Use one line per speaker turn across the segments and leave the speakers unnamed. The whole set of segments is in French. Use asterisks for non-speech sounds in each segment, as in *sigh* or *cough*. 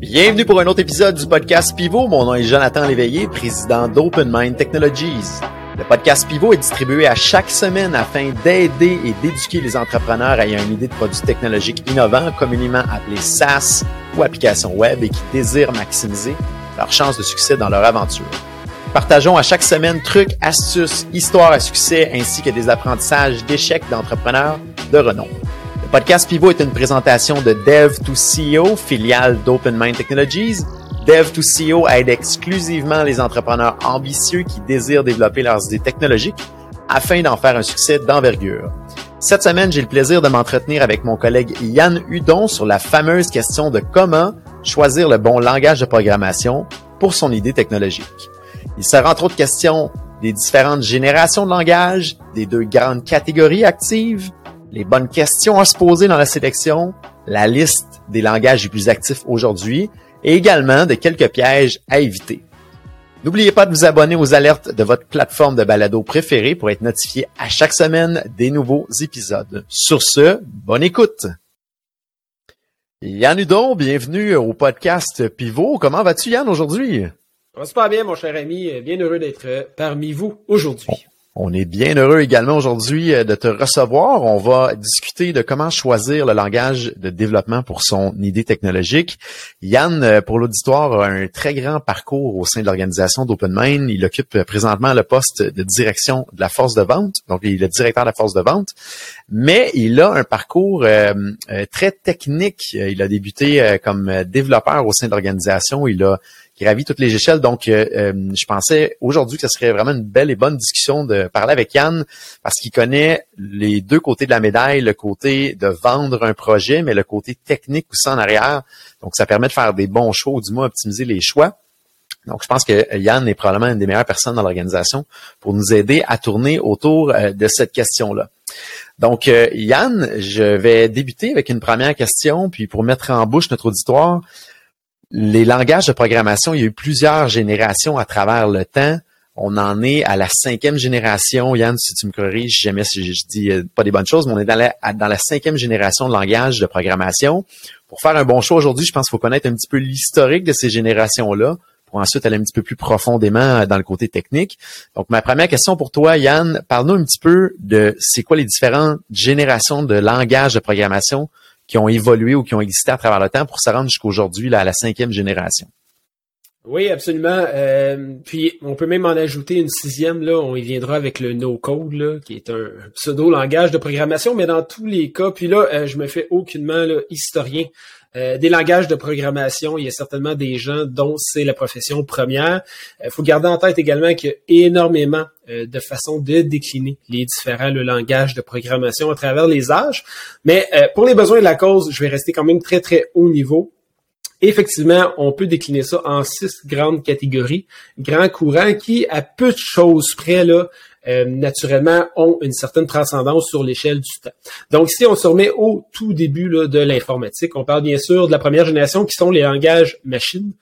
Bienvenue pour un autre épisode du podcast Pivot. Mon nom est Jonathan Léveillé, président d'Open Mind Technologies. Le podcast Pivot est distribué à chaque semaine afin d'aider et d'éduquer les entrepreneurs ayant une idée de produits technologiques innovants, communément appelés SaaS ou applications web et qui désirent maximiser leurs chances de succès dans leur aventure. Partageons à chaque semaine trucs, astuces, histoires à succès ainsi que des apprentissages d'échecs d'entrepreneurs de renom podcast Pivot est une présentation de Dev2CEO, filiale d'Open Mind Technologies. Dev2CEO aide exclusivement les entrepreneurs ambitieux qui désirent développer leurs idées technologiques afin d'en faire un succès d'envergure. Cette semaine, j'ai le plaisir de m'entretenir avec mon collègue Yann Hudon sur la fameuse question de comment choisir le bon langage de programmation pour son idée technologique. Il sera entre autres question des différentes générations de langage, des deux grandes catégories actives, les bonnes questions à se poser dans la sélection, la liste des langages les plus actifs aujourd'hui et également de quelques pièges à éviter. N'oubliez pas de vous abonner aux alertes de votre plateforme de balado préférée pour être notifié à chaque semaine des nouveaux épisodes. Sur ce, bonne écoute! Yann Hudon, bienvenue au podcast Pivot. Comment vas-tu Yann aujourd'hui?
Bien mon cher ami, bien heureux d'être parmi vous aujourd'hui.
On est bien heureux également aujourd'hui euh, de te recevoir. On va discuter de comment choisir le langage de développement pour son idée technologique. Yann, euh, pour l'auditoire, a un très grand parcours au sein de l'organisation d'OpenMind. Il occupe présentement le poste de direction de la force de vente, donc il est directeur de la force de vente, mais il a un parcours euh, très technique. Il a débuté comme développeur au sein de l'organisation. Il a gravi toutes les échelles. Donc, euh, euh, je pensais aujourd'hui que ce serait vraiment une belle et bonne discussion de parler avec Yann parce qu'il connaît les deux côtés de la médaille, le côté de vendre un projet, mais le côté technique aussi en arrière. Donc, ça permet de faire des bons choix ou du moins optimiser les choix. Donc, je pense que Yann est probablement une des meilleures personnes dans l'organisation pour nous aider à tourner autour euh, de cette question-là. Donc, Yann, je vais débuter avec une première question, puis pour mettre en bouche notre auditoire, les langages de programmation, il y a eu plusieurs générations à travers le temps. On en est à la cinquième génération. Yann, si tu me corriges, jamais si je dis euh, pas des bonnes choses, mais on est dans la, cinquième génération de langage de programmation. Pour faire un bon choix aujourd'hui, je pense qu'il faut connaître un petit peu l'historique de ces générations-là pour ensuite aller un petit peu plus profondément dans le côté technique. Donc, ma première question pour toi, Yann, parle-nous un petit peu de c'est quoi les différentes générations de langage de programmation qui ont évolué ou qui ont existé à travers le temps pour se rendre jusqu'aujourd'hui à la cinquième génération.
Oui, absolument. Euh, puis on peut même en ajouter une sixième, là, on y viendra avec le no-code, qui est un pseudo-langage de programmation, mais dans tous les cas, puis là, euh, je me fais aucunement là, historien euh, des langages de programmation, il y a certainement des gens dont c'est la profession première. Il faut garder en tête également qu'il y a énormément de façons de décliner les différents langages de programmation à travers les âges. Mais pour les besoins de la cause, je vais rester quand même très, très haut niveau Effectivement, on peut décliner ça en six grandes catégories, grands courants qui, à peu de choses près, là, euh, naturellement, ont une certaine transcendance sur l'échelle du temps. Donc, si on se remet au tout début là, de l'informatique, on parle bien sûr de la première génération qui sont les langages machines.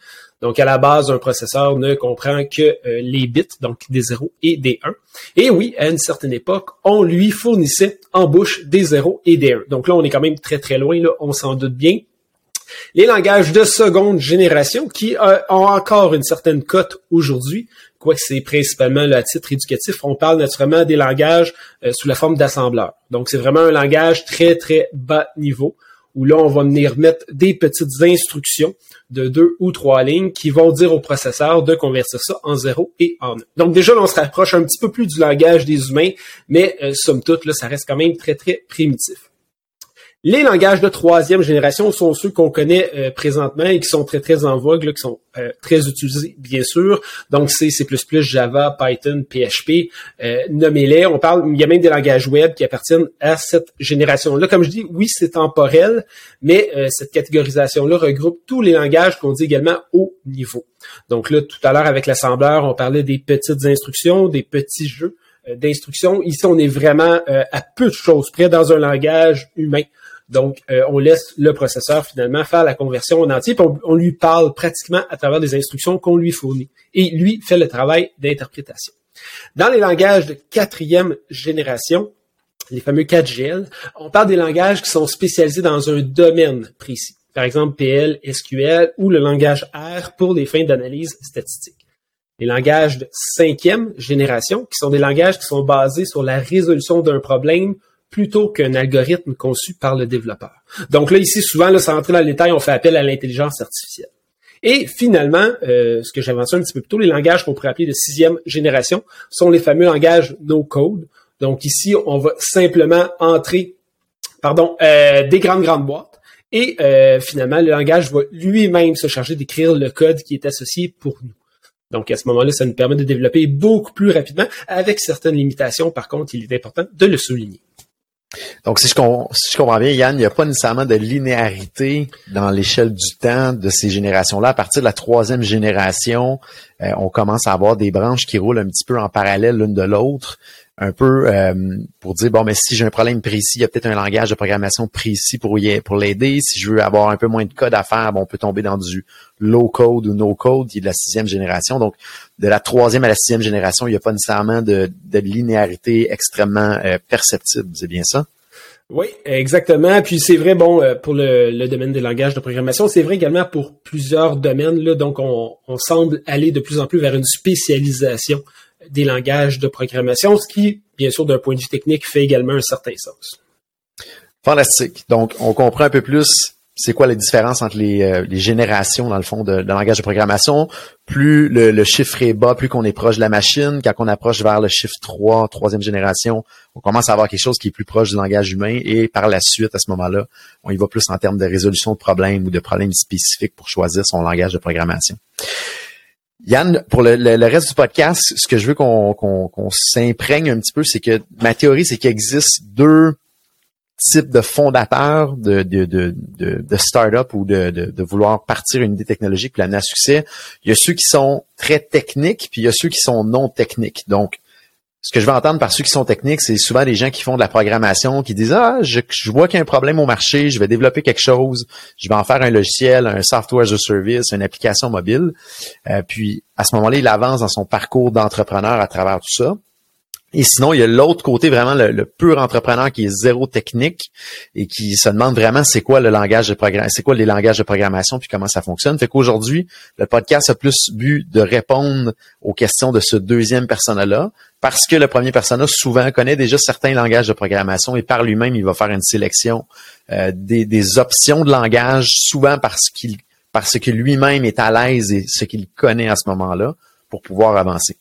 Donc, à la base, un processeur ne comprend que euh, les bits, donc des 0 et des 1. Et oui, à une certaine époque, on lui fournissait en bouche des 0 et des 1. Donc là, on est quand même très très loin, là, on s'en doute bien. Les langages de seconde génération qui euh, ont encore une certaine cote aujourd'hui, quoique c'est principalement le titre éducatif, on parle naturellement des langages euh, sous la forme d'assembleur. Donc c'est vraiment un langage très très bas niveau où là on va venir mettre des petites instructions de deux ou trois lignes qui vont dire au processeur de convertir ça en zéro et en 1. Donc déjà là, on se rapproche un petit peu plus du langage des humains, mais euh, somme toute là ça reste quand même très très primitif. Les langages de troisième génération sont ceux qu'on connaît euh, présentement et qui sont très, très en vogue, qui sont euh, très utilisés, bien sûr. Donc, c'est C++, Java, Python, PHP, euh, nommez-les. On parle, il y a même des langages web qui appartiennent à cette génération-là. Comme je dis, oui, c'est temporel, mais cette catégorisation-là regroupe tous les langages qu'on dit également haut niveau. Donc là, tout à l'heure, avec l'assembleur, on parlait des petites instructions, des petits jeux d'instructions. Ici, on est vraiment à peu de choses près dans un langage humain. Donc, euh, on laisse le processeur finalement faire la conversion en entier, puis on, lui parle pratiquement à travers des instructions qu'on lui fournit. Et lui fait le travail d'interprétation. Dans les langages de quatrième génération, les fameux 4GL, on parle des langages qui sont spécialisés dans un domaine précis. par exemple PL, SQL ou le langage R pour des fins d'analyse statistique. Les langages de cinquième génération, qui sont des langages qui sont basés sur la résolution d'un problème plutôt qu'un algorithme conçu par le développeur. Donc là, ici, souvent, là, sans entrer dans le détail, on fait appel à l'intelligence artificielle. Et finalement, euh, ce que j'ai mentionné un petit peu plus tôt, les langages qu'on pourrait appeler de sixième génération sont les fameux langages no-code. Donc ici, on va simplement entrer, pardon, euh, des grandes grandes boîtes. Et euh, finalement, le langage va lui-même se charger d'écrire le code qui est associé pour nous. Donc à ce moment-là, ça nous permet de développer beaucoup plus rapidement, avec certaines limitations. Par contre, il est important de le souligner.
Donc, si je, comprends bien, Yann, il n'y a pas nécessairement de linéarité dans l'échelle du temps de ces générations-là. À partir de la troisième génération, euh, on commence à avoir des branches qui roulent un petit peu en parallèle l'une de l'autre un peu euh, pour dire bon mais si j'ai un problème précis, il y a peut-être un langage de programmation précis pour y, pour l'aider. Si je veux avoir un peu moins de code à faire, bon, on peut tomber dans du low code ou no code qui est de la sixième génération. Donc de la troisième à la sixième génération, il n'y a pas nécessairement de, de linéarité extrêmement euh, perceptible. C'est bien ça?
Oui, exactement. Puis c'est vrai, bon, euh, pour le, domaine des langages de programmation, c'est vrai également pour plusieurs domaines. Là, donc, on, on semble aller de plus en plus vers une spécialisation des langages de programmation, ce qui, bien sûr, d'un point de vue technique, fait également un certain sens.
Fantastique. Donc, on comprend un peu plus c'est quoi la différence entre les, euh, les, générations, dans le fond, de, de, langage de programmation. Plus le, chiffre est bas, plus qu'on est proche de la machine. Quand on approche vers le chiffre 3, troisième génération, on commence à avoir quelque chose qui est plus proche du langage humain. Et par la suite, à ce moment-là, on y va plus en termes de résolution de problèmes ou de problèmes spécifiques pour choisir son langage de programmation. Yann, pour le, reste du podcast, ce que je veux qu'on s'imprègne un petit peu, c'est que ma théorie, c'est qu'il existe deux types de fondateurs de, de, de, de, start-up ou de, de, vouloir partir une idée technologique puis l'amener à succès. Il y a ceux qui sont très techniques, puis il y a ceux qui sont non techniques. Donc, ce que je vais entendre par ceux qui sont techniques, c'est souvent des gens qui font de la programmation, qui disent ah je, vois qu'il y a un problème au marché, je vais développer quelque chose, je vais en faire un logiciel, un software as a service, une application mobile. Euh, puis à ce moment-là, il avance dans son parcours d'entrepreneur à travers tout ça. Et sinon, il y a l'autre côté, vraiment le, pur entrepreneur qui est zéro technique et qui se demande vraiment c'est quoi le langage de programmation, c'est quoi les langages de programmation puis comment ça fonctionne. Fait qu'aujourd'hui, le podcast a plus but de répondre aux questions de ce deuxième persona-là parce que le premier persona souvent connaît déjà certains langages de programmation et par lui-même, il va faire une sélection euh, des, des options de langage, souvent parce qu'il parce que lui-même est à l'aise et ce qu'il connaît à ce moment-là pour pouvoir avancer.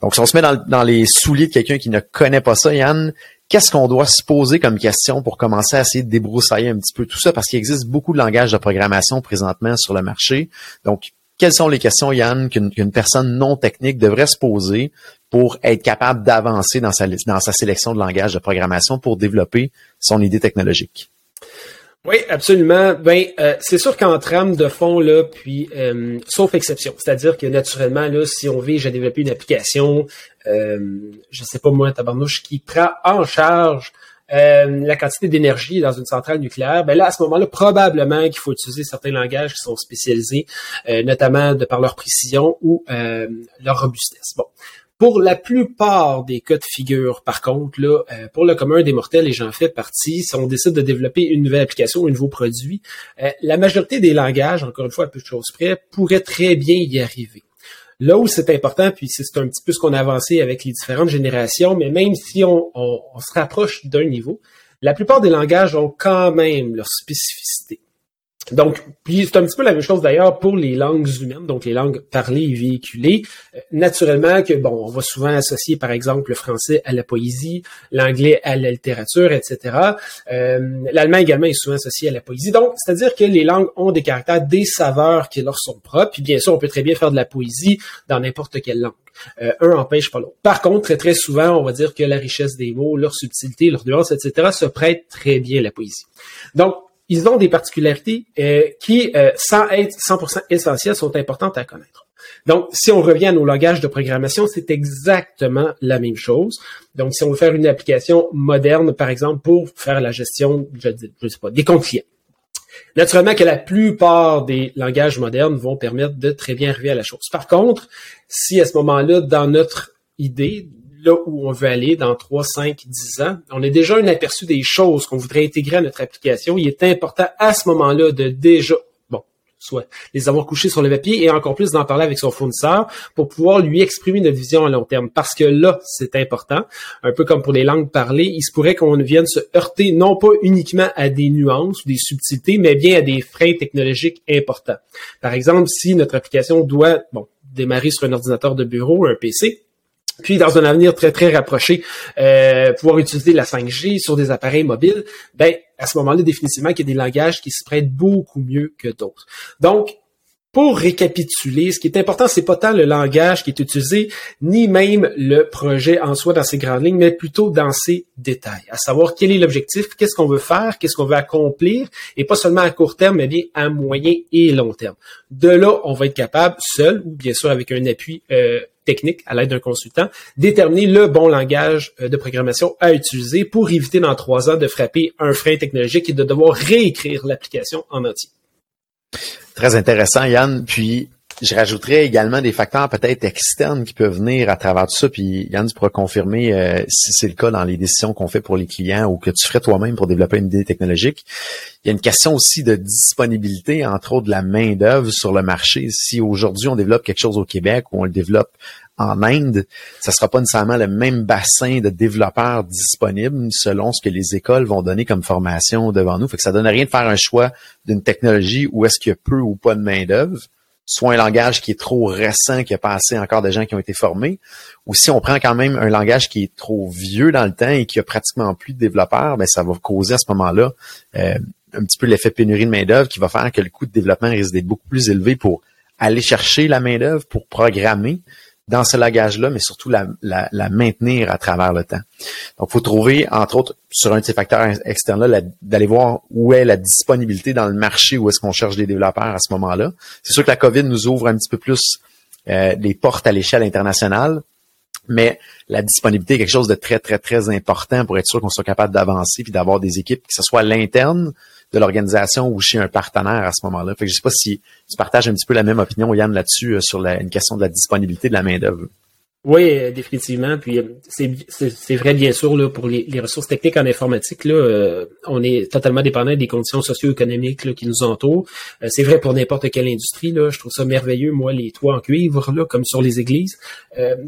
Donc, si on se met dans, les souliers de quelqu'un qui ne connaît pas ça, Yann, qu'est-ce qu'on doit se poser comme question pour commencer à essayer de débroussailler un petit peu tout ça? Parce qu'il existe beaucoup de langages de programmation présentement sur le marché. Donc, quelles sont les questions, Yann, qu'une personne non technique devrait se poser pour être capable d'avancer dans sa, dans sa sélection de langages de programmation pour développer son idée technologique?
Oui, absolument. Ben, euh, c'est sûr qu'en trame de fond là, puis euh, sauf exception, c'est-à-dire que naturellement là, si on vise à développer une application, euh, je sais pas moi, tabarnouche, qui prend en charge euh, la quantité d'énergie dans une centrale nucléaire, ben là, à ce moment-là, probablement qu'il faut utiliser certains langages qui sont spécialisés, notamment de par leur précision ou leur robustesse. Bon. Pour la plupart des cas de figure, par contre, là, euh, pour le commun des mortels, et j'en fais partie, si on décide de développer une nouvelle application un nouveau produit, euh, la majorité des langages, encore une fois, à peu de choses près, pourraient très bien y arriver. Là où c'est important, puis c'est un petit peu ce qu'on a avancé avec les différentes générations, mais même si on, on se rapproche d'un niveau, la plupart des langages ont quand même leur spécificité. Donc, puis c'est un petit peu la même chose d'ailleurs pour les langues humaines, donc les langues parlées et véhiculées. Euh, naturellement que, bon, on va souvent associer, par exemple, le français à la poésie, l'anglais à la littérature, etc. Euh, L'allemand également est souvent associé à la poésie. Donc, c'est-à-dire que les langues ont des caractères, des saveurs qui leur sont propres. Puis bien sûr, on peut très bien faire de la poésie dans n'importe quelle langue. Euh, un empêche pas l'autre. Par contre, très très souvent, on va dire que la richesse des mots, leur subtilité, leur nuance, etc., se prête très bien à la poésie. Donc, ils ont des particularités euh, qui, euh, sans être 100% essentielles, sont importantes à connaître. Donc, si on revient à nos langages de programmation, c'est exactement la même chose. Donc, si on veut faire une application moderne, par exemple, pour faire la gestion, je, je sais pas, des comptes clients. Naturellement que la plupart des langages modernes vont permettre de très bien arriver à la chose. Par contre, si à ce moment-là, dans notre idée, là où on veut aller dans 3, 5, 10 ans. On a déjà un aperçu des choses qu'on voudrait intégrer à notre application. Il est important à ce moment-là de déjà soit les avoir couchés sur le papier et encore plus d'en parler avec son fournisseur pour pouvoir lui exprimer notre vision à long terme. Parce que là, c'est important. Un peu comme pour les langues parlées, il se pourrait qu'on vienne se heurter non pas uniquement à des nuances ou des subtilités, mais bien à des freins technologiques importants. Par exemple, si notre application doit, bon, démarrer sur un ordinateur de bureau, un PC, puis dans un avenir très très rapproché, euh, pouvoir utiliser la 5G sur des appareils mobiles, ben à ce moment-là définitivement qu'il y a des langages qui se prêtent beaucoup mieux que d'autres. Donc pour récapituler, ce qui est important, c'est pas tant le langage qui est utilisé, ni même le projet en soi dans ses grandes lignes, mais plutôt dans ses détails, à savoir quel est l'objectif, qu'est-ce qu'on veut faire, qu'est-ce qu'on veut accomplir, et pas seulement à court terme, mais bien à moyen et long terme. De là, on va être capable, seul, ou bien sûr avec un appui euh, technique à l'aide d'un consultant, déterminer le bon langage euh, de programmation à utiliser pour éviter dans trois ans de frapper un frein technologique et de devoir réécrire l'application en entier.
Très intéressant, Yann. Puis, je rajouterais également des facteurs peut-être externes qui peuvent venir à travers tout ça. Puis Yann, tu pourras confirmer euh, si c'est le cas dans les décisions qu'on fait pour les clients ou que tu ferais toi-même pour développer une idée technologique. Il y a une question aussi de disponibilité, entre autres de la main d'œuvre sur le marché. Si aujourd'hui on développe quelque chose au Québec ou on le développe en Inde, ça sera pas nécessairement le même bassin de développeurs disponibles selon ce que les écoles vont donner comme formation devant nous. Fait que ça donne rien de faire un choix d'une technologie où est-ce qu'il y a peu ou pas de main d'œuvre, soit un langage qui est trop récent, qui a pas assez encore de gens qui ont été formés, ou si on prend quand même un langage qui est trop vieux dans le temps et qui a pratiquement plus de développeurs, ben ça va causer à ce moment-là euh, un petit peu l'effet pénurie de main d'œuvre qui va faire que le coût de développement risque d'être beaucoup plus élevé pour aller chercher la main d'œuvre, pour programmer, dans ce langage-là, mais surtout la, maintenir à travers le temps. Donc, il faut trouver, entre autres, sur un de ces facteurs externes-là, d'aller voir où est la disponibilité dans le marché, où est-ce qu'on cherche des développeurs à ce moment-là. C'est sûr que la COVID nous ouvre un petit peu plus euh, les portes à l'échelle internationale, mais la disponibilité est quelque chose de très, très, très important pour être sûr qu'on soit capable d'avancer puis d'avoir des équipes, que ce soit l'interne de l'organisation ou chez un partenaire à ce moment-là. Fait que je sais pas si tu partages un petit peu la même opinion, Yann, là-dessus, euh, sur la, une question de la disponibilité de la main-d'œuvre.
Oui, euh, définitivement. Puis euh, c'est vrai bien sûr là pour les, les, ressources techniques en informatique là, euh, on est totalement dépendant des conditions socio-économiques qui nous entourent. c'est vrai pour n'importe quelle industrie là. Je trouve ça merveilleux moi les toits en cuivre là comme sur les églises.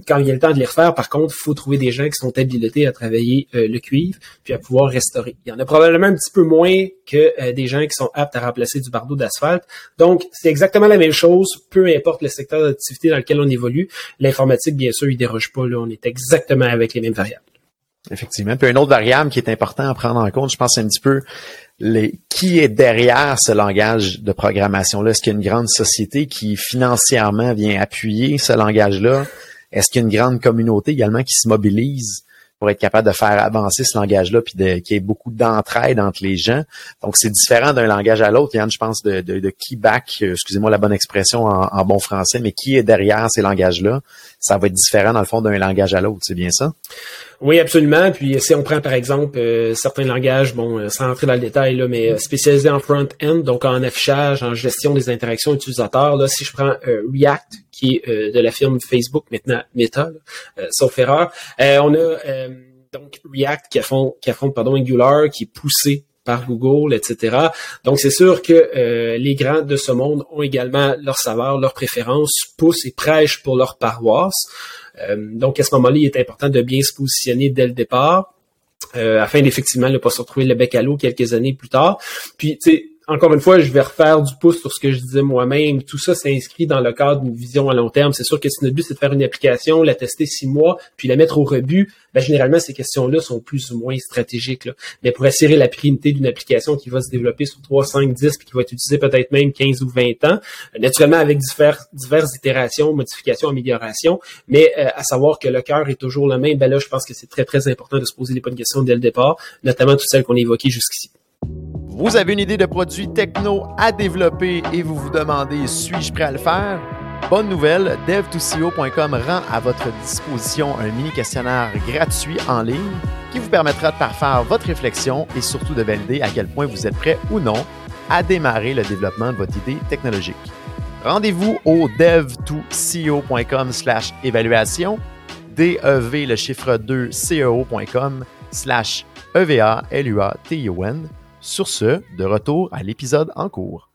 quand il y a le temps de les refaire, par contre, il faut trouver des gens qui sont habilités à travailler le cuivre puis à pouvoir restaurer. Il y en a probablement un petit peu moins que des gens qui sont aptes à remplacer du bardeau d'asphalte. Donc c'est exactement la même chose, peu importe le secteur d'activité dans lequel on évolue. L'informatique bien sûr il déroge pas. Là, on est exactement avec les mêmes variables.
Effectivement. Puis une autre variable qui est important à prendre en compte, je pense, un petit peu les, qui est derrière ce langage de programmation-là. Est-ce qu'il y a une grande société qui financièrement vient appuyer ce langage-là? Est-ce qu'il y a une grande communauté également qui se mobilise pour être capable de faire avancer ce langage-là, puis qu'il y ait beaucoup d'entraide entre les gens. Donc, c'est différent d'un langage à l'autre. Yann, je pense, de, de, de qui back, euh, excusez-moi la bonne expression en, bon français, mais qui est derrière ces langages-là, ça va être différent dans le fond d'un langage à l'autre, c'est bien ça?
Oui, absolument. Puis si on prend par exemple euh, certains langages, bon, euh, sans entrer dans le détail, là, mais spécialisés en front-end, donc en affichage, en gestion des interactions utilisateurs, là, si je prends React, qui est euh, de la firme Facebook, maintenant Meta, euh, sauf erreur. Euh, on a donc React qui affronte, qui pardon, Angular, qui est poussé par Google, etc. Donc, c'est sûr que les grands de ce monde ont également leur saveur, leurs préférences, poussent et prêchent pour leur paroisse. donc, à ce moment-là, il est important de bien se positionner dès le départ, afin d'effectivement ne pas se retrouver le bec à l'eau quelques années plus tard. Puis, tu sais, encore une fois, je vais refaire du pouce sur ce que je disais moi-même. Tout ça s'inscrit dans le cadre d'une vision à long terme. C'est sûr que si notre but, c'est de faire une application, la tester six mois, puis la mettre au rebut, ben, généralement, ces questions-là sont plus ou moins stratégiques. Mais pour assurer la pérennité d'une application qui va se développer sur 3, 5, 10, puis qui va être utilisée peut-être même 15 ou 20 ans, euh, naturellement avec diverses, diverses itérations, modifications, améliorations, mais euh, à savoir que le cœur est toujours le même, ben là, je pense que c'est très, très important de se poser les bonnes questions dès le départ, notamment toutes celles qu'on a évoquées jusqu'ici.
Vous avez une idée de produit techno à développer et vous vous demandez suis-je prêt à le faire? Bonne nouvelle, dev2co.com rend à votre disposition un mini questionnaire gratuit en ligne qui vous permettra de parfaire votre réflexion et surtout de valider à quel point vous êtes prêt ou non à démarrer le développement de votre idée technologique. Rendez-vous au dev2co.com slash évaluation DEV, le chiffre 2, CEO.com, slash EVA, L-U-A-T-I-O-N. Sur ce, de retour à l'épisode en cours.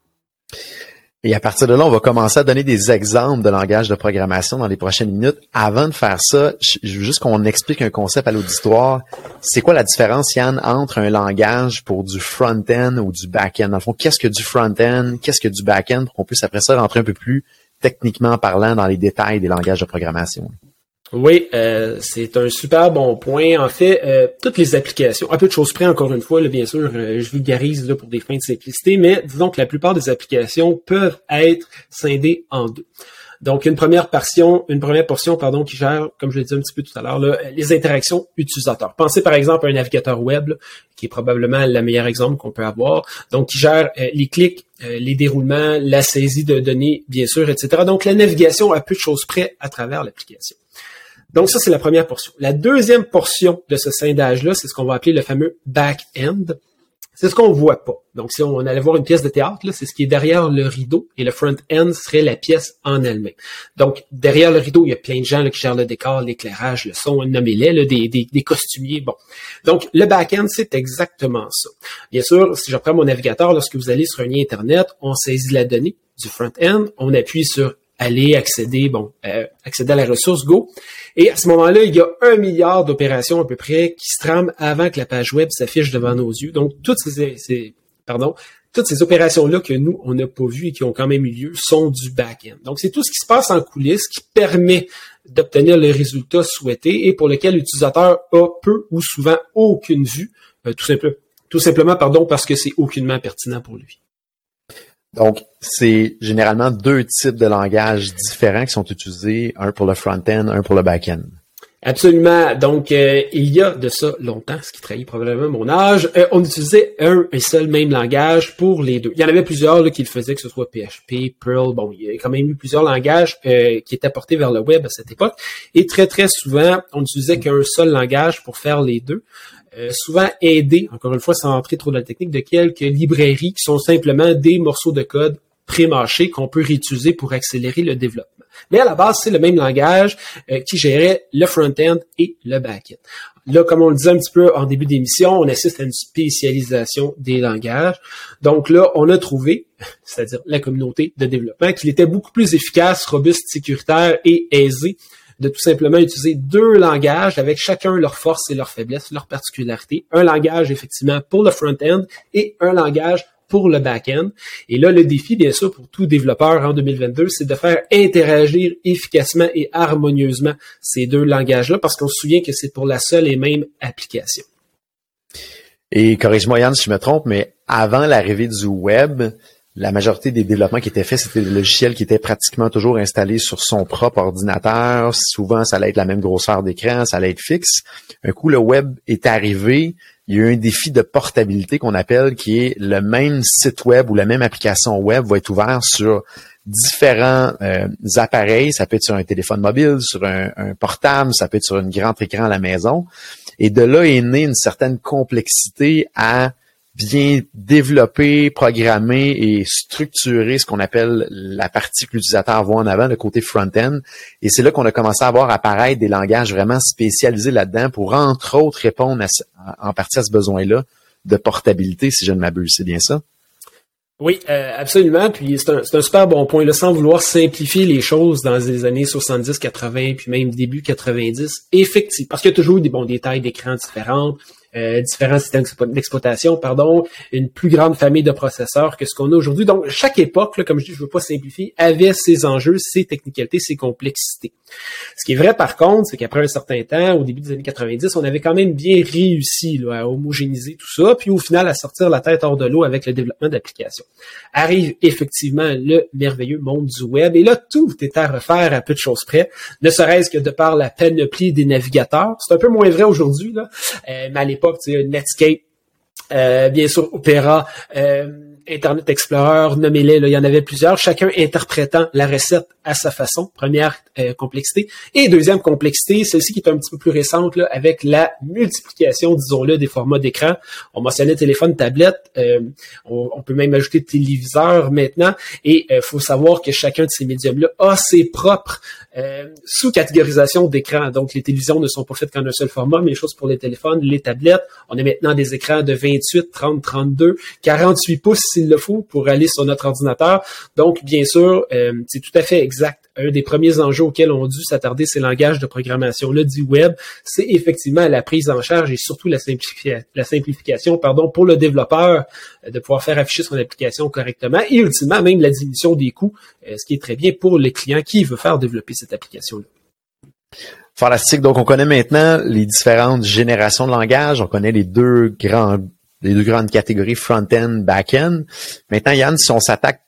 Et à partir de là, on va commencer à donner des exemples de langage de programmation dans les prochaines minutes. Avant de faire ça, je veux juste qu'on explique un concept à l'auditoire. C'est quoi la différence, Yann, entre un langage pour du front-end ou du back-end? Dans le fond, qu'est-ce que du front-end? Qu'est-ce que du back-end? Pour qu'on puisse après ça rentrer un peu plus techniquement parlant dans les détails des langages de programmation.
Oui, euh, c'est un super bon point. En fait, euh, toutes les applications, un peu de choses près encore une fois, là, bien sûr, euh, je vulgarise là, pour des fins de simplicité, mais disons que la plupart des applications peuvent être scindées en deux. Donc, une première portion, une première portion, pardon, qui gère, comme je l'ai dit un petit peu tout à l'heure, les interactions utilisateurs. Pensez par exemple à un navigateur web, qui est probablement le meilleur exemple qu'on peut avoir. Donc, qui gère les clics, les déroulements, la saisie de données, bien sûr, etc. Donc, la navigation a peu de choses près à travers l'application. Donc ça, c'est la première portion. La deuxième portion de ce scindage-là, c'est ce qu'on va appeler le fameux back-end. C'est ce qu'on voit pas. Donc, si on allait voir une pièce de théâtre, c'est ce qui est derrière le rideau et le front-end serait la pièce en elle-même. Donc, derrière le rideau, il y a plein de gens qui gèrent le décor, l'éclairage, le son, nommez-les, des, des, des, costumiers. Bon. Donc, le back-end, c'est exactement ça. Bien sûr, si je prends mon navigateur, lorsque vous allez sur un lien Internet, on saisit la donnée du front-end, on appuie sur aller accéder, bon, euh, accéder à la ressource Go. Et à ce moment-là, il y a un milliard d'opérations à peu près qui se trament avant que la page web s'affiche devant nos yeux. Donc, toutes ces, pardon, toutes ces opérations-là que nous, on n'a pas vues et qui ont quand même eu lieu sont du back-end. Donc, c'est tout ce qui se passe en coulisses qui permet d'obtenir le résultat souhaité et pour lequel l'utilisateur a peu ou souvent aucune vue, euh, tout, simplement, tout simplement pardon, parce que c'est aucunement pertinent pour lui.
Donc, c'est généralement deux types de langages différents qui sont utilisés, un pour le front-end, un pour le back-end.
Absolument. Donc, euh, il y a de ça longtemps, ce qui trahit probablement mon âge, euh, on utilisait un et seul même langage pour les deux. Il y en avait plusieurs là, qui le faisaient, que ce soit PHP, Perl. Bon, il y a quand même eu plusieurs langages euh, qui étaient portés vers le web à cette époque. Et très, très souvent, on n'utilisait qu'un seul langage pour faire les deux. Euh, souvent aidé, encore une fois sans entrer trop dans la technique, de quelques librairies qui sont simplement des morceaux de code pré-mâchés qu'on peut réutiliser pour accélérer le développement. Mais à la base, c'est le même langage euh, qui gérait le front-end et le back-end. Là, comme on le disait un petit peu en début d'émission, on assiste à une spécialisation des langages. Donc là, on a trouvé, *laughs* c'est-à-dire la communauté de développement, qu'il était beaucoup plus efficace, robuste, sécuritaire et aisé de tout simplement utiliser deux langages avec chacun leurs forces et leurs faiblesses, leurs particularités. Un langage effectivement pour le front-end et un langage pour le back-end. Et là, le défi, bien sûr, pour tout développeur en 2022, c'est de faire interagir efficacement et harmonieusement ces deux langages-là, parce qu'on se souvient que c'est pour la seule et même application.
Et corrige-moi Yann si je me trompe, mais avant l'arrivée du web, la majorité des développements qui étaient faits, c'était des logiciels qui étaient pratiquement toujours installés sur son propre ordinateur. Souvent, ça allait être la même grosseur d'écran, ça allait être fixe. Un coup, le web est arrivé. Il y a eu un défi de portabilité qu'on appelle, qui est le même site web ou la même application web va être ouvert sur différents euh, appareils. Ça peut être sur un téléphone mobile, sur un, un, portable, ça peut être sur un grand écran à la maison. Et de là est née une certaine complexité à bien développer, programmer et structurer ce qu'on appelle la partie que l'utilisateur voit en avant, le côté front-end. Et c'est là qu'on a commencé à voir apparaître des langages vraiment spécialisés là-dedans pour, entre autres, répondre en partie à ce besoin-là de portabilité, si je ne m'abuse. C'est bien ça?
Oui, euh, absolument. Puis c'est un, un, super bon point. Là, sans vouloir simplifier les choses dans les années 70, 80, puis même début 90, effectivement, parce qu'il y a toujours des bons détails d'écran différents, euh, différents systèmes d'exploitation, pardon, une plus grande famille de processeurs que ce qu'on a aujourd'hui. Donc, chaque époque, là, comme je dis, je veux pas simplifier, avait ses enjeux, ses technicalités, ses complexités. Ce qui est vrai, par contre, c'est qu'après un certain temps, au début des années 90, on avait quand même bien réussi là, à homogénéiser tout ça, puis au final à sortir la tête hors de l'eau avec le développement d'applications. Arrive effectivement le merveilleux monde du web, et là, tout est à refaire à peu de choses près, ne serait-ce que de par la panoplie des navigateurs. C'est un peu moins vrai aujourd'hui, là, euh, mais à l'époque, Netscape, euh, bien sûr Opera, euh, Internet Explorer, nommez-les, il y en avait plusieurs, chacun interprétant la recette à sa façon. Première euh, complexité. Et deuxième complexité, celle-ci qui est un petit peu plus récente, là, avec la multiplication, disons-le, des formats d'écran. On mentionnait téléphone, tablette, euh, on, peut même ajouter téléviseur maintenant. Et il faut savoir que chacun de ces médiums-là a ses propres sous-catégorisations d'écran. Donc, les télévisions ne sont pas faites qu'en un seul format, mais les choses pour les téléphones, les tablettes. On a maintenant des écrans de 28, 30, 32, 48 pouces s'il le faut pour aller sur notre ordinateur. Donc, bien sûr, euh, c'est tout à fait exact. Un des premiers enjeux auxquels on a dû s'attarder ces langages de programmation-là du web, c'est effectivement la prise en charge et surtout la, la simplification pardon, pour le développeur euh, de pouvoir faire afficher son application correctement et ultimement même la diminution des coûts, euh, ce qui est très bien pour le client qui veut faire développer cette application-là.
Fantastique. Donc, on connaît maintenant les différentes générations de langage. On connaît les deux grands, les deux grandes catégories front-end, back-end. Maintenant, Yann, si on s'attaque,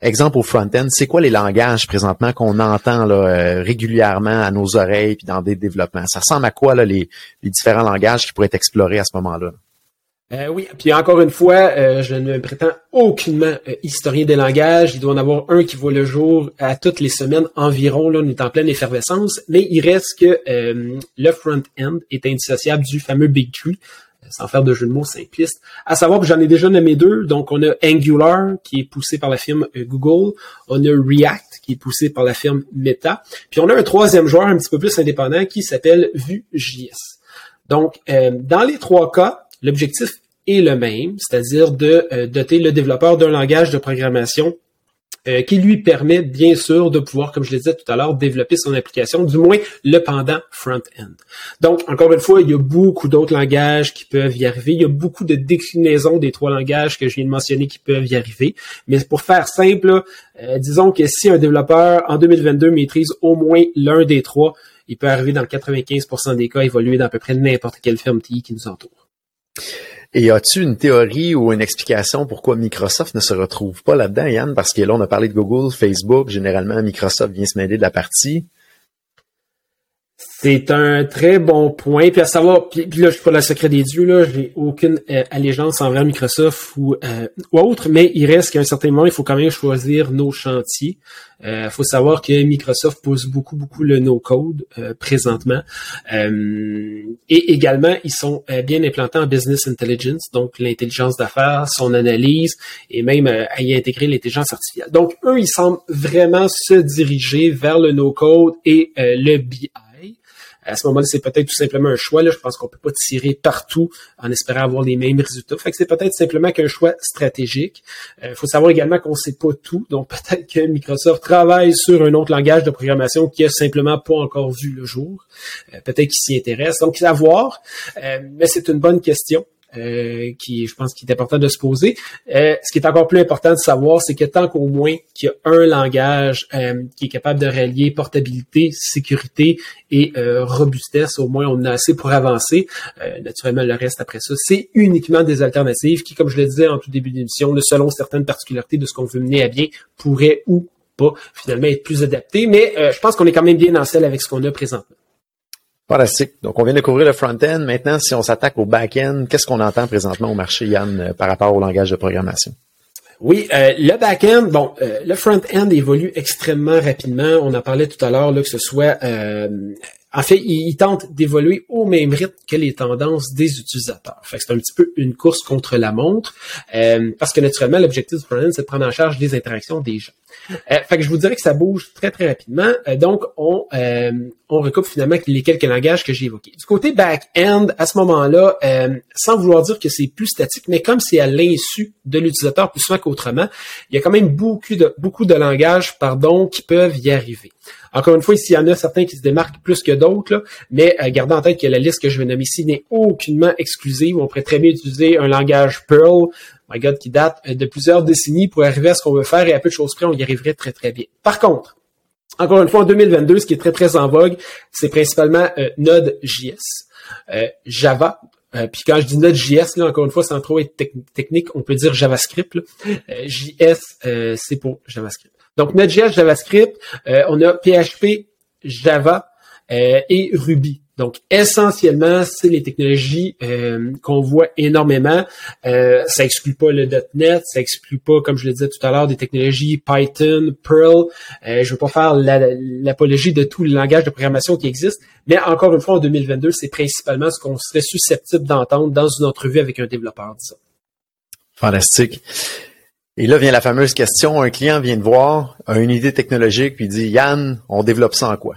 exemple au front-end, c'est quoi les langages présentement qu'on entend euh, régulièrement à nos oreilles puis dans des développements? Ça ressemble à quoi les, différents langages qui pourraient être explorés à ce moment-là?
Euh, oui, puis encore une fois, euh, je ne prétends aucunement euh, historien des langages. Il doit en avoir un qui voit le jour à toutes les semaines environ. Là, on est en pleine effervescence, mais il reste que le front-end est indissociable du fameux Big Tree, sans faire de jeu de mots simpliste. À savoir que j'en ai déjà nommé deux. Donc, on a Angular, qui est poussé par la firme Google. On a React, qui est poussé par la firme Meta. Puis on a un troisième joueur un petit peu plus indépendant qui s'appelle Vue.js. Donc, dans les trois cas, L'objectif est le même, c'est-à-dire de euh, doter le développeur d'un langage de programmation euh, qui lui permet bien sûr de pouvoir, comme je le disais tout à l'heure, développer son application, du moins le pendant front-end. Donc, encore une fois, il y a beaucoup d'autres langages qui peuvent y arriver. Il y a beaucoup de déclinaisons des trois langages que je viens de mentionner qui peuvent y arriver. Mais pour faire simple, euh, disons que si un développeur en 2022 maîtrise au moins l'un des trois, il peut arriver dans 95% des cas évoluer dans à peu près n'importe quelle firme TI qui nous entoure.
Et as-tu une théorie ou une explication pourquoi Microsoft ne se retrouve pas là-dedans, Yann? Parce que là, on a parlé de Google, Facebook. Généralement, Microsoft vient se mêler de la partie.
C'est un très bon point. Puis à savoir, puis, là, je suis pas le secret des dieux, là, j'ai aucune euh, allégeance envers Microsoft ou, euh, ou autre, mais il reste qu'à un certain moment, il faut quand même choisir nos chantiers. Il euh, faut savoir que Microsoft pousse beaucoup, beaucoup le no-code présentement. et également, ils sont bien implantés en business intelligence, donc l'intelligence d'affaires, son analyse, et même à y intégrer l'intelligence artificielle. Donc, eux, ils semblent vraiment se diriger vers le no-code et le BI. À ce moment-là, c'est peut-être tout simplement un choix. Là. Je pense qu'on peut pas tirer partout en espérant avoir les mêmes résultats. Fait que c'est peut-être simplement qu'un choix stratégique. Il euh, faut savoir également qu'on sait pas tout. Donc *laughs* peut-être que Microsoft travaille sur un autre langage de programmation qui a simplement pas encore vu le jour. Euh, peut-être qu'il s'y intéresse. Donc à voir. Euh, mais c'est une bonne question. Euh, qui, je pense, qu'il est important de se poser. Euh, ce qui est encore plus important de savoir, c'est que tant qu'au moins qu'il y a un langage euh, qui est capable de relier portabilité, sécurité et robustesse, au moins on a assez pour avancer. naturellement, le reste après ça, c'est uniquement des alternatives qui, comme je le disais en tout début d'émission, selon certaines particularités de ce qu'on veut mener à bien, pourraient ou pas finalement être plus adaptés. Mais je pense qu'on est quand même bien en celle avec ce qu'on a présentement.
Fantastique. Donc, on vient de couvrir le front-end. Maintenant, si on s'attaque au back-end, qu'est-ce qu'on entend présentement au marché, Yann, euh, par rapport au langage de programmation?
Oui, euh, le back-end, bon, euh, le front-end évolue extrêmement rapidement. On en parlait tout à l'heure, là, que ce soit en fait, il, tente d'évoluer au même rythme que les tendances des utilisateurs. Fait c'est un petit peu une course contre la montre, parce que naturellement, l'objectif du front-end, c'est de prendre en charge les interactions des gens. Euh, fait que je vous dirais que ça bouge très très rapidement. Euh, donc on euh, on recoupe finalement les quelques langages que j'ai évoqués. Du côté back-end, à ce moment-là, sans vouloir dire que c'est plus statique, mais comme c'est à l'insu de l'utilisateur plus souvent qu'autrement, il y a quand même beaucoup de beaucoup de langages, pardon, qui peuvent y arriver. Encore une fois, ici, il y en a certains qui se démarquent plus que d'autres, mais gardez en tête que la liste que je vais nommer ici n'est aucunement exclusive. On pourrait très bien utiliser un langage Perl, my God, qui date euh, de plusieurs décennies pour arriver à ce qu'on veut faire et à peu de choses près, on y arriverait très, très bien. Par contre, encore une fois, en 2022, ce qui est très, très en vogue, c'est principalement euh, Node.js, euh, Java, puis quand je dis Node.js, là, encore une fois, sans trop être technique, on peut dire JavaScript. JS, c'est pour JavaScript. Donc, Node.js, JavaScript, on a PHP, Java et Ruby. Donc, essentiellement, c'est les technologies euh, qu'on voit énormément. Euh, ça exclut pas le .NET, ça exclut pas, comme je le disais tout à l'heure, des technologies Python, Perl. Euh, je veux pas faire l'apologie de tout le langage de programmation qui existe, mais encore une fois, en 2022, c'est principalement ce qu'on serait susceptible d'entendre dans une entrevue avec un développeur, disons.
Fantastique. Et là vient la fameuse question, un client vient de voir, a une idée technologique, puis dit, Yann, on développe ça en quoi?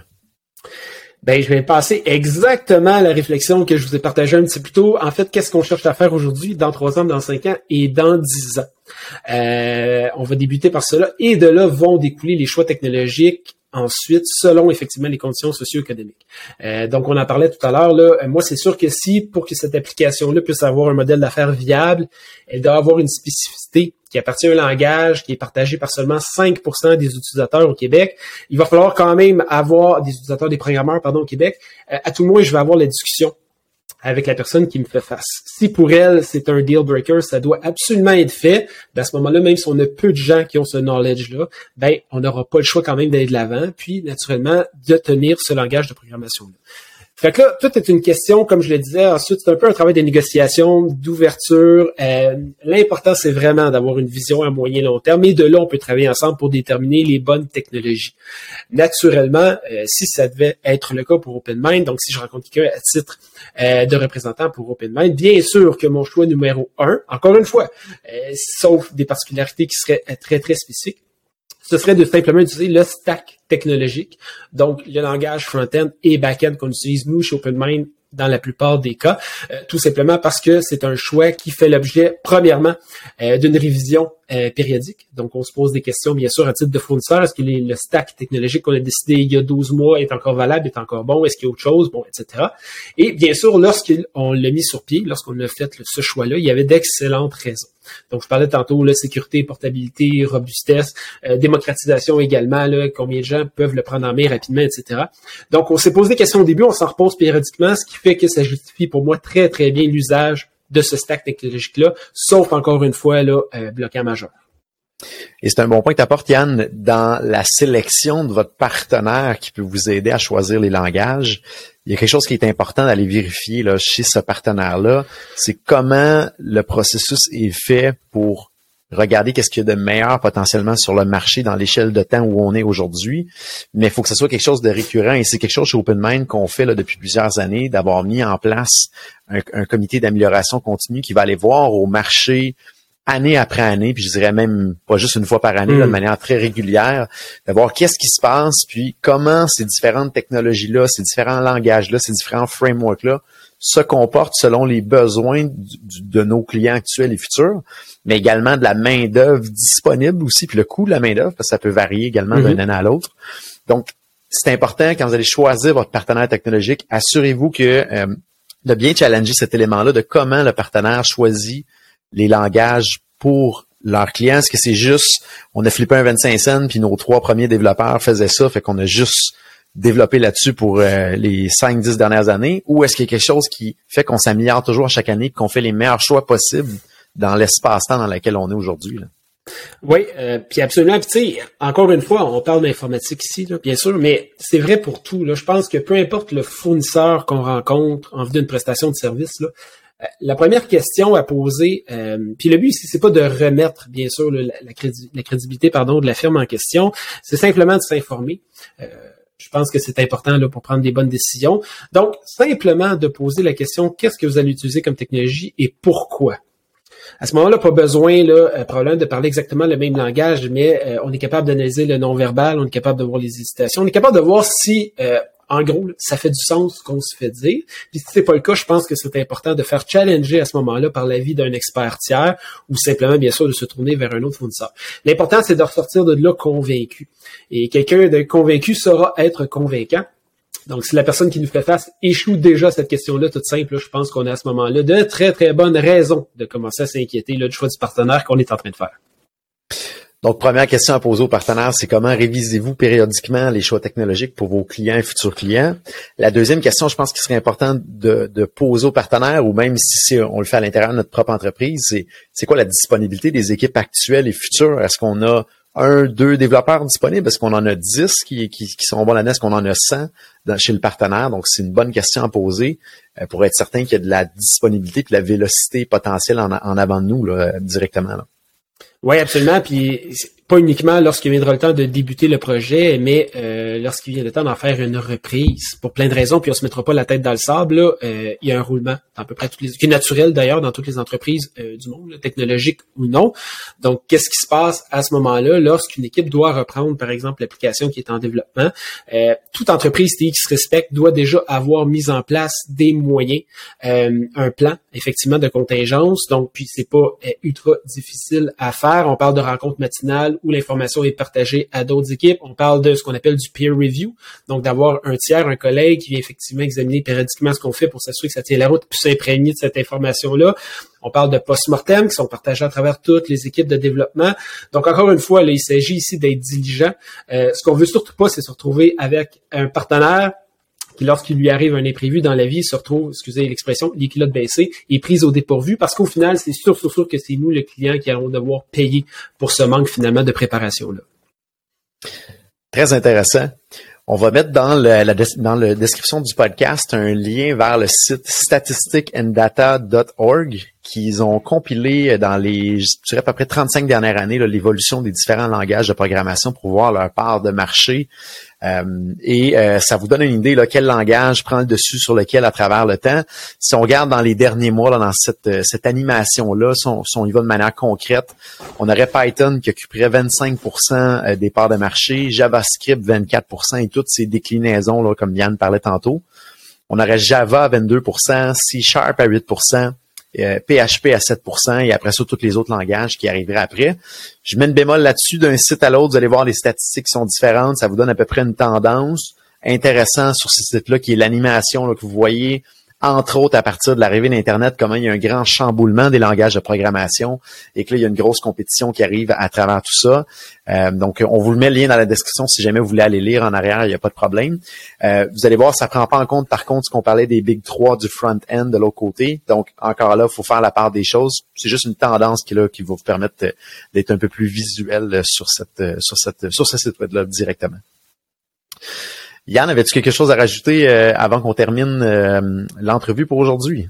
Ben, je vais passer exactement à la réflexion que je vous ai partagée un petit peu plus tôt. En fait, qu'est-ce qu'on cherche à faire aujourd'hui, dans trois ans, dans cinq ans et dans dix ans? Euh, on va débuter par cela. Et de là vont découler les choix technologiques ensuite selon effectivement les conditions socio-économiques. Euh, donc on en parlait tout à l'heure là. Euh, moi c'est sûr que si pour que cette application-là puisse avoir un modèle d'affaires viable, elle doit avoir une spécificité qui appartient à un langage qui est partagé par seulement 5% des utilisateurs au Québec. Il va falloir quand même avoir des utilisateurs, des programmeurs pardon au Québec. Euh, à tout le moins je vais avoir la discussion avec la personne qui me fait face. Si pour elle, c'est un deal breaker, ça doit absolument être fait. Ben, à ce moment-là, même si on a peu de gens qui ont ce knowledge-là, ben, on n'aura pas le choix quand même d'aller de l'avant, puis naturellement, de tenir ce langage de programmation-là. Fait que là, tout est une question, comme je le disais, ensuite, c'est un peu un travail de négociation, d'ouverture. Euh, L'important, c'est vraiment d'avoir une vision à moyen long terme. Et de là, on peut travailler ensemble pour déterminer les bonnes technologies. Naturellement, euh, si ça devait être le cas pour OpenMind, donc si je rencontre quelqu'un à titre euh, de représentant pour OpenMind, bien sûr que mon choix numéro un, encore une fois, euh, sauf des particularités qui seraient très, très spécifiques, ce serait de simplement utiliser le stack technologique, donc le langage front-end et back-end qu'on utilise nous chez OpenMind dans la plupart des cas, euh, tout simplement parce que c'est un choix qui fait l'objet, premièrement, euh, d'une révision euh, périodique. Donc, on se pose des questions, bien sûr, à titre de fournisseur. Est-ce que le stack technologique qu'on a décidé il y a 12 mois est encore valable, est encore bon? Est-ce qu'il y a autre chose? Bon, etc. Et bien sûr, lorsqu'on l'a mis sur pied, lorsqu'on a fait ce choix-là, il y avait d'excellentes raisons. Donc, je parlais tantôt, la sécurité, portabilité, robustesse, euh, démocratisation également, là, combien de gens peuvent le prendre en main rapidement, etc. Donc, on s'est posé des questions au début, on s'en repose périodiquement, ce qui fait que ça justifie pour moi très, très bien l'usage de ce stack technologique-là, sauf encore une fois, là, euh, bloquant majeur.
Et c'est un bon point que tu apportes, Yann, dans la sélection de votre partenaire qui peut vous aider à choisir les langages. Il y a quelque chose qui est important d'aller vérifier chez ce partenaire-là, c'est comment le processus est fait pour regarder qu'est-ce qu'il y a de meilleur potentiellement sur le marché dans l'échelle de temps où on est aujourd'hui. Mais il faut que ce soit quelque chose de récurrent et c'est quelque chose chez OpenMind qu'on fait là, depuis plusieurs années, d'avoir mis en place un, un comité d'amélioration continue qui va aller voir au marché année après année, puis je dirais même pas juste une fois par année, de hmm. manière très régulière, de voir qu'est-ce qui se passe, puis comment ces différentes technologies-là, ces différents langages-là, ces différents frameworks-là se comportent selon les besoins de nos clients actuels et futurs, mais également de la main-d'œuvre disponible aussi, puis le coût de la main-d'œuvre, parce que ça peut varier également d'un hmm. an à l'autre. Donc, c'est important quand vous allez choisir votre partenaire technologique, assurez-vous que euh, de bien challenger cet élément-là de comment le partenaire choisit les langages pour leurs clients? Est-ce que c'est juste, on a flippé un 25 cents, puis nos trois premiers développeurs faisaient ça, fait qu'on a juste développé là-dessus pour euh, les 5-10 dernières années? Ou est-ce qu'il y a quelque chose qui fait qu'on s'améliore toujours chaque année, qu'on fait les meilleurs choix possibles dans l'espace-temps dans lequel on est aujourd'hui?
Oui, euh, puis absolument. Puis tu sais, encore une fois, on parle d'informatique ici, là, bien sûr, mais c'est vrai pour tout. Là. Je pense que peu importe le fournisseur qu'on rencontre en vue d'une prestation de service, là, euh, la première question à poser, euh, puis le but ici, c'est pas de remettre, bien sûr, la, crédibilité pardon, de la firme en question, c'est simplement de s'informer. Euh, je pense que c'est important là, pour prendre des bonnes décisions. Donc, simplement de poser la question, qu'est-ce que vous allez utiliser comme technologie et pourquoi? À ce moment-là, pas besoin, là, problème de parler exactement le même langage, mais on est capable d'analyser le non-verbal, on est capable de voir les hésitations, on est capable de voir si en gros, ça fait du sens ce qu'on se fait dire. Puis si c'est pas le cas, je pense que c'est important de faire challenger à ce moment-là par l'avis d'un expert tiers ou simplement, bien sûr, de se tourner vers un autre fournisseur. L'important, c'est de ressortir de là convaincu. Et quelqu'un de convaincu saura être convaincant. Donc, si la personne qui nous fait face échoue déjà cette question-là, toute simple, je pense qu'on a à ce moment-là de très, très bonnes raisons de commencer à s'inquiéter du choix du partenaire qu'on est en train de faire.
Donc, première question à poser aux partenaires, c'est comment révisez-vous périodiquement les choix technologiques pour vos clients et futurs clients? La deuxième question, je pense qu'il serait important de, poser aux partenaires, ou même si on le fait à l'intérieur de notre propre entreprise, c'est, c'est quoi la disponibilité des équipes actuelles et futures? Est-ce qu'on a un, deux développeurs disponibles? Est-ce qu'on en a 10 qui, qui, sont bons là Est-ce qu'on en a 100 chez le partenaire? Donc, c'est une bonne question à poser euh, pour être certain qu'il y a de la disponibilité de la vélocité potentielle en, avant de nous là, directement.
Oui, absolument. Puis pas uniquement lorsqu'il viendra le temps de débuter le projet, mais euh, lorsqu'il vient le temps d'en faire une reprise, pour plein de raisons, puis on se mettra pas la tête dans le sable, là, euh, il y a un roulement dans à peu près toutes les, qui est naturel d'ailleurs dans toutes les entreprises euh, du monde, technologique ou non. Donc, qu'est-ce qui se passe à ce moment-là? Lorsqu'une équipe doit reprendre, par exemple, l'application qui est en développement? toute entreprise TI qui se respecte doit déjà avoir mis en place des moyens, un plan, effectivement, de contingence. Donc, puis c'est pas ultra difficile à faire. On parle de rencontres matinales où l'information est partagée à d'autres équipes. On parle de ce qu'on appelle du peer review, donc d'avoir un tiers, un collègue qui vient effectivement examiner périodiquement ce qu'on fait pour s'assurer que ça tient la route, puis s'imprégner de cette information-là. On parle de post-mortem qui sont partagés à travers toutes les équipes de développement. Donc, encore une fois, il s'agit ici d'être diligent. Euh, ce qu'on veut surtout pas, c'est se retrouver avec un partenaire qui, lorsqu'il lui arrive un imprévu dans la vie, se retrouve, excusez l'expression, les culottes baissées et prise au dépourvu parce qu'au final, c'est sûr, sûr, sûr que c'est nous, le client, qui allons devoir payer pour ce manque finalement de préparation-là.
Très intéressant. On va mettre dans, la, dans description du podcast un lien vers le site statisticanddata.org qu'ils ont compilé dans les, je dirais à peu près 35 dernières années, l'évolution des différents langages de programmation pour voir leur part de marché. Euh, et euh, ça vous donne une idée là, quel langage prend le dessus sur lequel à travers le temps. Si on regarde dans les derniers mois là, dans cette, euh, cette animation-là, si on, y va de manière concrète, on aurait Python qui occuperait 25% des parts de marché, JavaScript 24% et toutes ces déclinaisons, là, comme Yann parlait tantôt. On aurait Java à 22% C Sharp à 8 PHP à 7% et après ça, tous les autres langages qui arriveraient après. Je mets une bémol là-dessus d'un site à l'autre. Vous allez voir les statistiques sont différentes. Ça vous donne à peu près une tendance. Intéressant sur ce site-là qui est l'animation que vous voyez entre autres à partir de l'arrivée d'Internet, comment il y a un grand chamboulement des langages de programmation et que là, il y a une grosse compétition qui arrive à travers tout ça. Euh, donc, on vous le met le lien dans la description si jamais vous voulez aller lire en arrière, il n'y a pas de problème. Euh, vous allez voir, ça prend pas en compte, par contre, ce qu'on parlait des Big 3 du front-end de l'autre côté. Donc, encore là, il faut faire la part des choses. C'est juste une tendance qui, là, qui va vous permettre d'être un peu plus visuel sur cette, sur cette, sur ce site web-là directement. Yann, avais-tu quelque chose à rajouter euh, avant qu'on termine euh, l'entrevue pour aujourd'hui?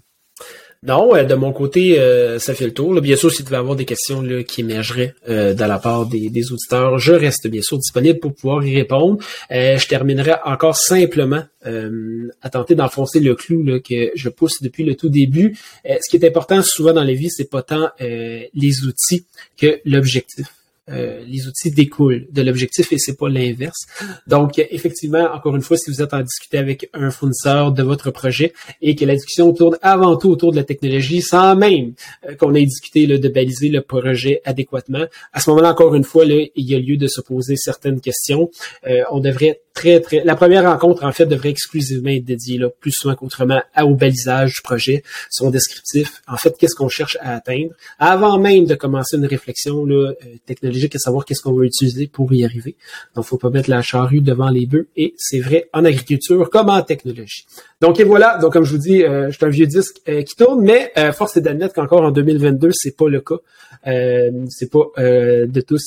Non, euh, de mon côté, ça fait le tour. Bien sûr, si tu veux avoir des questions qui émergeraient de la part des, auditeurs, je reste bien sûr disponible pour pouvoir y répondre. je terminerai encore simplement à tenter d'enfoncer le clou que je pousse depuis le tout début. ce qui est important souvent dans la vie, c'est pas tant les outils que l'objectif. Euh, les outils découlent de l'objectif et c'est pas l'inverse. Donc, effectivement, encore une fois, si vous êtes en discuter avec un fournisseur de votre projet et que la discussion tourne avant tout autour de la technologie, sans même euh, qu'on ait discuté de baliser le projet adéquatement, à ce moment-là, encore une fois, là, il y a lieu de se poser certaines questions. Euh, on devrait très, très. La première rencontre, en fait, devrait exclusivement être dédiée, là, plus souvent qu'autrement, au balisage du projet, son descriptif. En fait, qu'est-ce qu'on cherche à atteindre, avant même de commencer une réflexion là, technologique à savoir qu'est-ce qu'on va utiliser pour y arriver. Donc, faut pas mettre la charrue devant les bœufs et c'est vrai en agriculture comme en technologie. Donc, et voilà. Donc, comme je vous dis, euh, je un vieux disque euh, qui tourne, mais euh, force est d'admettre qu'encore en 2022, c'est pas le cas. c'est pas de tous,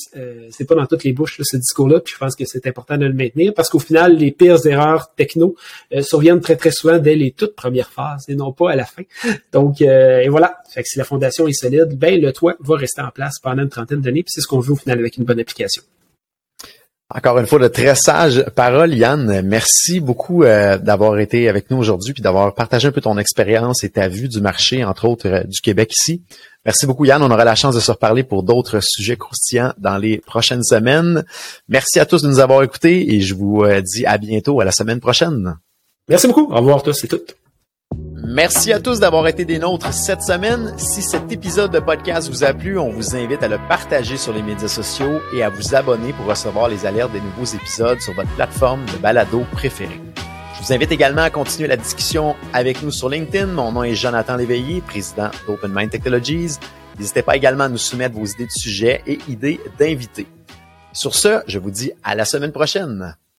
c'est pas dans toutes les bouches ce discours-là. Puis je pense que c'est important de le maintenir parce qu'au final, les pires erreurs techno surviennent très très souvent dès les toutes premières phases et non pas à la fin. Donc, et voilà. Fait si la fondation est solide, ben le toit va rester en place pendant une trentaine d'années. Puis c'est ce qu'on veut au final avec une bonne application.
Encore une fois, de très sages paroles, Yann. Merci beaucoup euh, d'avoir été avec nous aujourd'hui puis d'avoir partagé un peu ton expérience et ta vue du marché, entre autres euh, du Québec ici. Merci beaucoup, Yann. On aura la chance de se reparler pour d'autres sujets croustillants dans les prochaines semaines. Merci à tous de nous avoir écoutés et je vous euh, dis à bientôt, à la semaine prochaine.
Merci beaucoup. Au revoir tous et toutes.
Merci à tous d'avoir été des nôtres cette semaine. Si cet épisode de podcast vous a plu, on vous invite à le partager sur les médias sociaux et à vous abonner pour recevoir les alertes des nouveaux épisodes sur votre plateforme de balado préférée. Je vous invite également à continuer la discussion avec nous sur LinkedIn. Mon nom est Jonathan Léveillé, président d'Open Mind Technologies. N'hésitez pas également à nous soumettre vos idées de sujets et idées d'invités. Sur ce, je vous dis à la semaine prochaine.